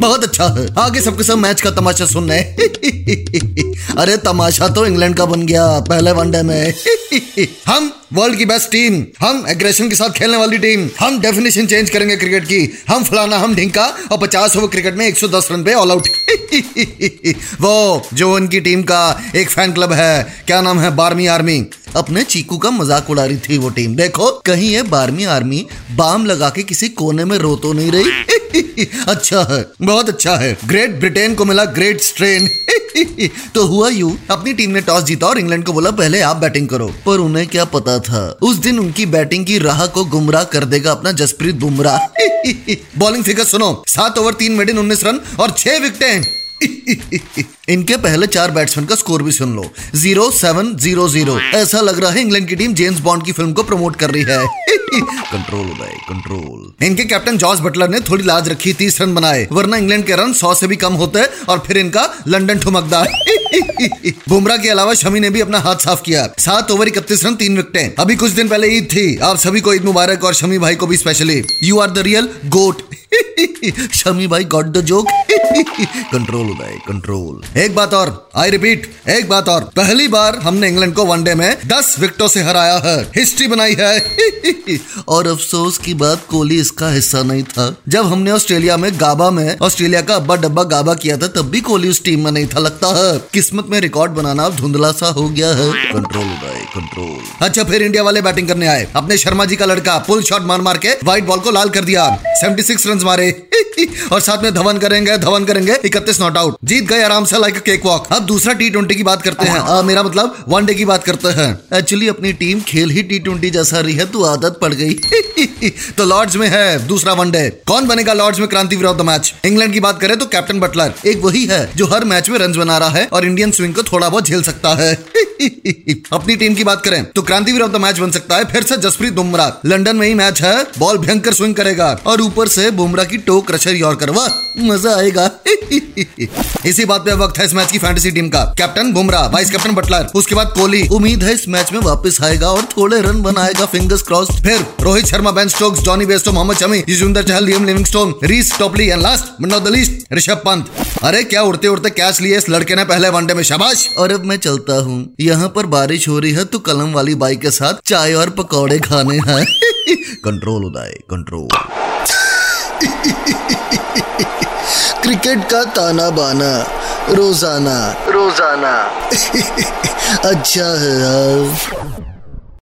बहुत अच्छा है। आगे सबके सब मैच का तमाशा सुन रहे अरे, तमाशा तो इंग्लैंड का बन गया, पहले वनडे में। हम वर्ल्ड की बेस्ट टीम हम एग्रेशन के साथ खेलने वाली टीम हम डेफिनेशन चेंज करेंगे क्रिकेट की। हम फलाना, हम ढिंका और 50 ओवर क्रिकेट में 110 रन पे ऑल आउट वो जो उनकी टीम का एक फ़ैन क्लब है, क्या नाम है? बारहवीं आर्मी अपने चीकू का मज़ाक उड़ा रही थी वो टीम देखो, कहीं ये बारहवीं आर्मी बाम लगा के किसी कोने में रो तो नहीं रही? अच्छा है, बहुत अच्छा है। ग्रेट ब्रिटेन को मिला ग्रेट स्ट्रेन तो हुआ यू, अपनी टीम ने टॉस जीता और इंग्लैंड को बोला, पहले आप बैटिंग करो। पर उन्हें क्या पता था? उस दिन उनकी बैटिंग की राह को गुमराह कर देगा अपना जसप्रीत बुमराह। बॉलिंग फिगर सुनो, सात ओवर तीन मेडिन उन्नीस रन और छह विकेटें। इनके पहले चार बैट्समैन का स्कोर भी सुन लो। ज़ीरो सेवन ज़ीरो ज़ीरो ऐसा लग रहा है इंग्लैंड की टीम जेम्स बॉन्ड की फ़िल्म को प्रमोट कर रही है। कंट्रोल उदय कंट्रोल इनके कैप्टन जॉर्ज बटलर ने थोड़ी लाज रखी, तीस रन बनाए, वरना इंग्लैंड के रन सौ से भी कम होते और फिर इनका लंदन ठुमकदार बुमराह के अलावा शमी ने भी अपना हाथ साफ़ किया। सात ओवर इकतीस रन, तीन विकेटें अभी कुछ दिन पहले ईद थी। आप सभी को ईद मुबारक और शमी भाई को भी specially you are the real goat Shami भाई got the joke control Uday control एक बात और आई रिपीट एक बात और. पहली बार हमने इंग्लैंड को वनडे में दस विकेटों से हराया है। हिस्ट्री बनाई है। और अफसोस की बात, कोहली इसका हिस्सा नहीं था। जब हमने ऑस्ट्रेलिया में गाबा में, ऑस्ट्रेलिया का अब्बा डब्बा गाबा किया था, तब भी कोहली उस टीम में नहीं था। लगता है, किस्मत में रिकॉर्ड बनाना धुंधला सा हो गया है। कंट्रोल उदय। कंट्रोल अच्छा फिर इंडिया वाले बैटिंग करने आए। अपने शर्मा जी का लड़का पुल शॉट मार मार के व्हाइट बॉल को लाल कर दिया। 76 रन मारे। और साथ में धवन करेंगे धवन करेंगे इकतीस नॉट आउट जीत गए आराम से लाइक केक वॉक अब दूसरा टी ट्वेंटी की बात करते हैं। आ, मेरा मतलब वनडे की बात करते हैं। एक्चुअली अपनी टीम खेल ही टी ट्वेंटी जैसा रही है तो आदत पड़ गई। तो लॉर्ड्स में है दूसरा वनडे कौन बनेगा लॉर्ड्स में क्रांति ऑफ़ द मैच? इंग्लैंड की बात करें तो कैप्टन बटलर एक वही है जो हर मैच में रन बना रहा है और इंडियन स्विंग को थोड़ा बहुत झेल सकता है। अपनी टीम की बात करें तो क्रांतिवीर ऑफ़ द मैच बन सकता है, फिर से जसप्रीत बुमराह। लंदन में ही मैच है, बॉल भयंकर स्विंग करेगा, और ऊपर से बुमराह की टोक क्रशर यॉर्कर वाह मज़ा आएगा। इसी बात पे वक्त है इस मैच की फैंटेसी टीम का। Captain Bumrah vice captain Buttler उसके बाद कोहली। उम्मीद है इस मैच में वापस आएगा और थोड़े रन बनाएगा फिंगर्स क्रॉस फिर Rohit Sharma Ben Stokes Jonny Bairstow Mohammed Shami Yuzvendra Chahal Liam Livingstone Reece Topley and last but not the least Rishabh Pant अरे क्या उड़ते उड़ते कैच लिए इस लड़के ने पहले वनडे में? शाबाश। और अब मैं चलता हूँ। यहाँ पर बारिश हो रही है तो कलम वाली बाइक के साथ चाय और पकौड़े खाने हैं। कंट्रोल उदय कंट्रोल। क्रिकेट का ताना बाना रोज़ाना। रोज़ाना। अच्छा है यार।